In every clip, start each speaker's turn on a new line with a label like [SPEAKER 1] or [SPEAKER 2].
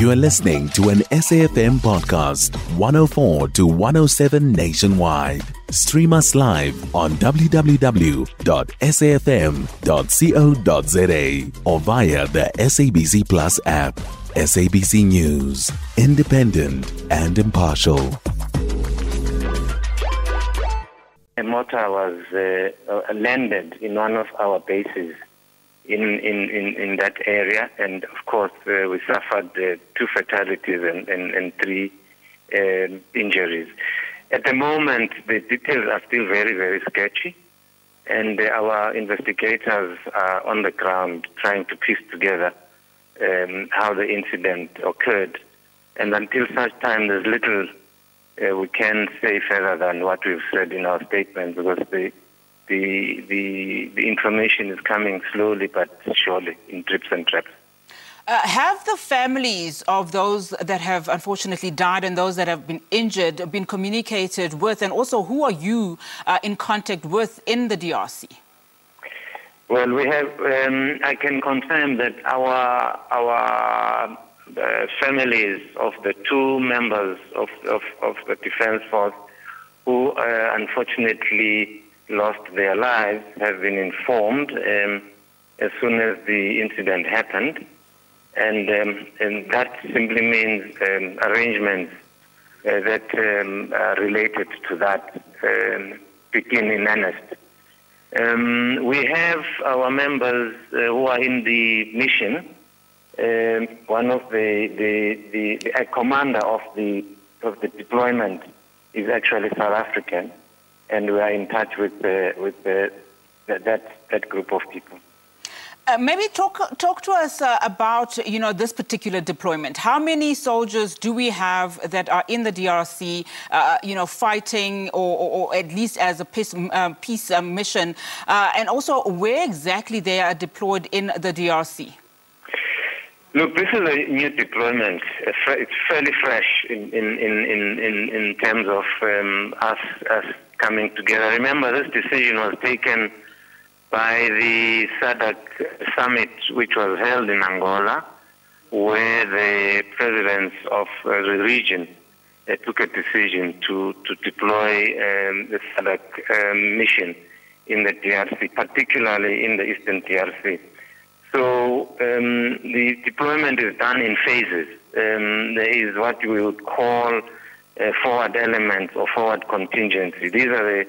[SPEAKER 1] You are listening to an SAFM podcast, 104 to 107 nationwide. Stream us live on www.safm.co.za or via the SABC Plus app. SABC News, independent and impartial.
[SPEAKER 2] A mortar was uh, uh, landed in one of our bases in, in, in, in that area, and of course, uh, we suffered uh, two fatalities and, and, and three um, injuries. At the moment, the details are still very, very sketchy, and uh, our investigators are on the ground trying to piece together um, how the incident occurred. And until such time, there's little uh, we can say further than what we've said in our statement because the, the, the, the information is coming slowly but surely in drips and traps.
[SPEAKER 3] Uh, have the families of those that have unfortunately died and those that have been injured been communicated with? And also, who are you uh, in contact with in the DRC?
[SPEAKER 2] Well, we have. Um, I can confirm that our our uh, families of the two members of, of, of the defense force who uh, unfortunately lost their lives have been informed um, as soon as the incident happened, and, um, and that simply means um, arrangements uh, that um, are related to that um, begin in earnest. Um, we have our members uh, who are in the mission. One of the, the, the, the commander of the, of the deployment is actually South African, and we are in touch with, uh, with that, that group of people.
[SPEAKER 3] Uh, maybe talk talk to us uh, about you know this particular deployment. How many soldiers do we have that are in the DRC, uh, you know, fighting or, or, or, at least as a peace, um, peace uh, mission, uh, and also where exactly they are deployed in the DRC?
[SPEAKER 2] Look, this is a new deployment. It's fairly fresh in in in in, in terms of um, us us coming together. Remember, this decision was taken by the SADC summit, which was held in Angola, where the presidents of uh, the region uh, took a decision to, to deploy um, the SADC um, mission in the DRC, particularly in the eastern DRC. So um, the deployment is done in phases. Um, there is what we would call uh, forward elements or forward contingency. These are the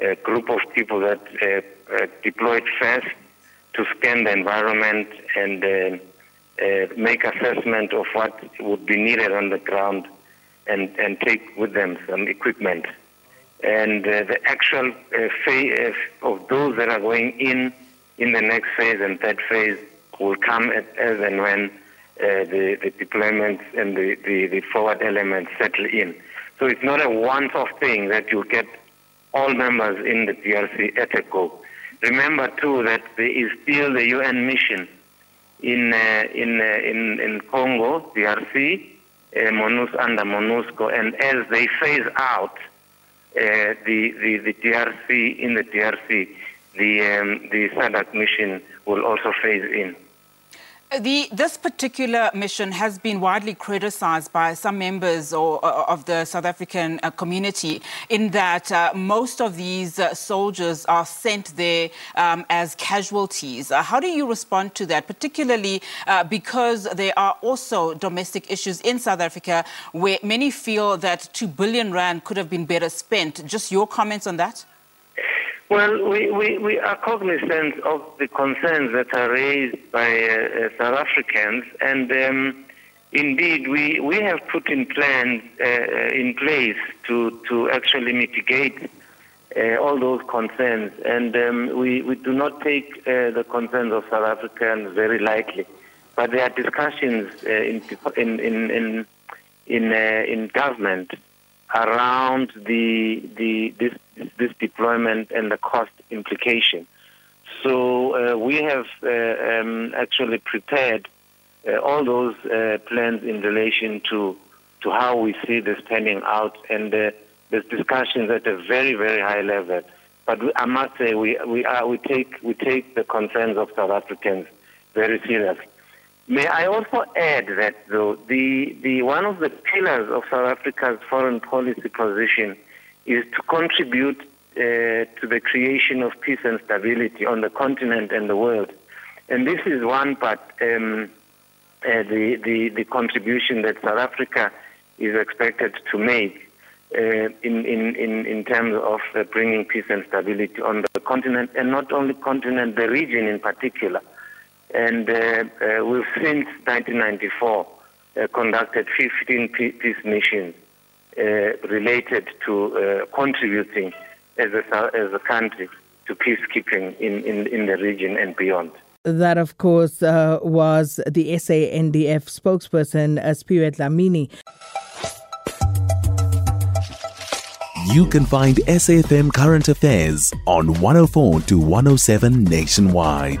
[SPEAKER 2] uh, group of people that uh, uh, deployed first to scan the environment and uh, uh, make assessment of what would be needed on the ground and, and take with them some equipment. And the actual phase of those that are going in in the next phase and third phase will come as and when uh, the, the deployments and the, the, the, forward elements settle in. So it's not a once-off thing that you get all members in the DRC at a go. Remember too that there is still the UN mission in uh, in, uh, in in Congo, DRC, uh, MONUS under MONUSCO, and as they phase out uh, the, the the DRC in the DRC, the um, the SADC mission will also phase in.
[SPEAKER 3] The, this particular mission has been widely criticized by some members or, of the South African uh, community in that uh, most of these uh, soldiers are sent there um, as casualties. Uh, how do you respond to that, particularly uh, because there are also domestic issues in South Africa where many feel that 2 billion rand could have been better spent? Just your comments on that?
[SPEAKER 2] Well, we, we, we are cognizant of the concerns that are raised by uh, uh, South Africans, and um, indeed, we, we have put in plans uh, uh in place to, to actually mitigate uh, all those concerns, and um, we, we do not take uh, the concerns of South Africans very lightly. But there are discussions in, in, in, in, in, in government around the, the, this, this deployment and the cost implication. So uh, we have uh, um, actually prepared uh, all those uh, plans in relation to to how we see this panning out, and there's discussions at a very very high level. But I must say we we are we take we take the concerns of South Africans very seriously. May I also add that though the, the one of the pillars of South Africa's foreign policy position is to contribute uh, to the creation of peace and stability on the continent and the world. And this is one part, um, uh, the, the, the contribution that South Africa is expected to make uh, in, in, in, in terms of uh, bringing peace and stability on the continent, and not only continent, the region in particular. And uh, uh, we've since 1994 uh, conducted 15 peace missions related to contributing as a, as a country to peacekeeping in, in, in the region and beyond.
[SPEAKER 4] That, of course, uh, was the SANDF spokesperson, uh, Siphiwe Dlamini.
[SPEAKER 1] You can find SAFM Current Affairs on 104 to 107 nationwide.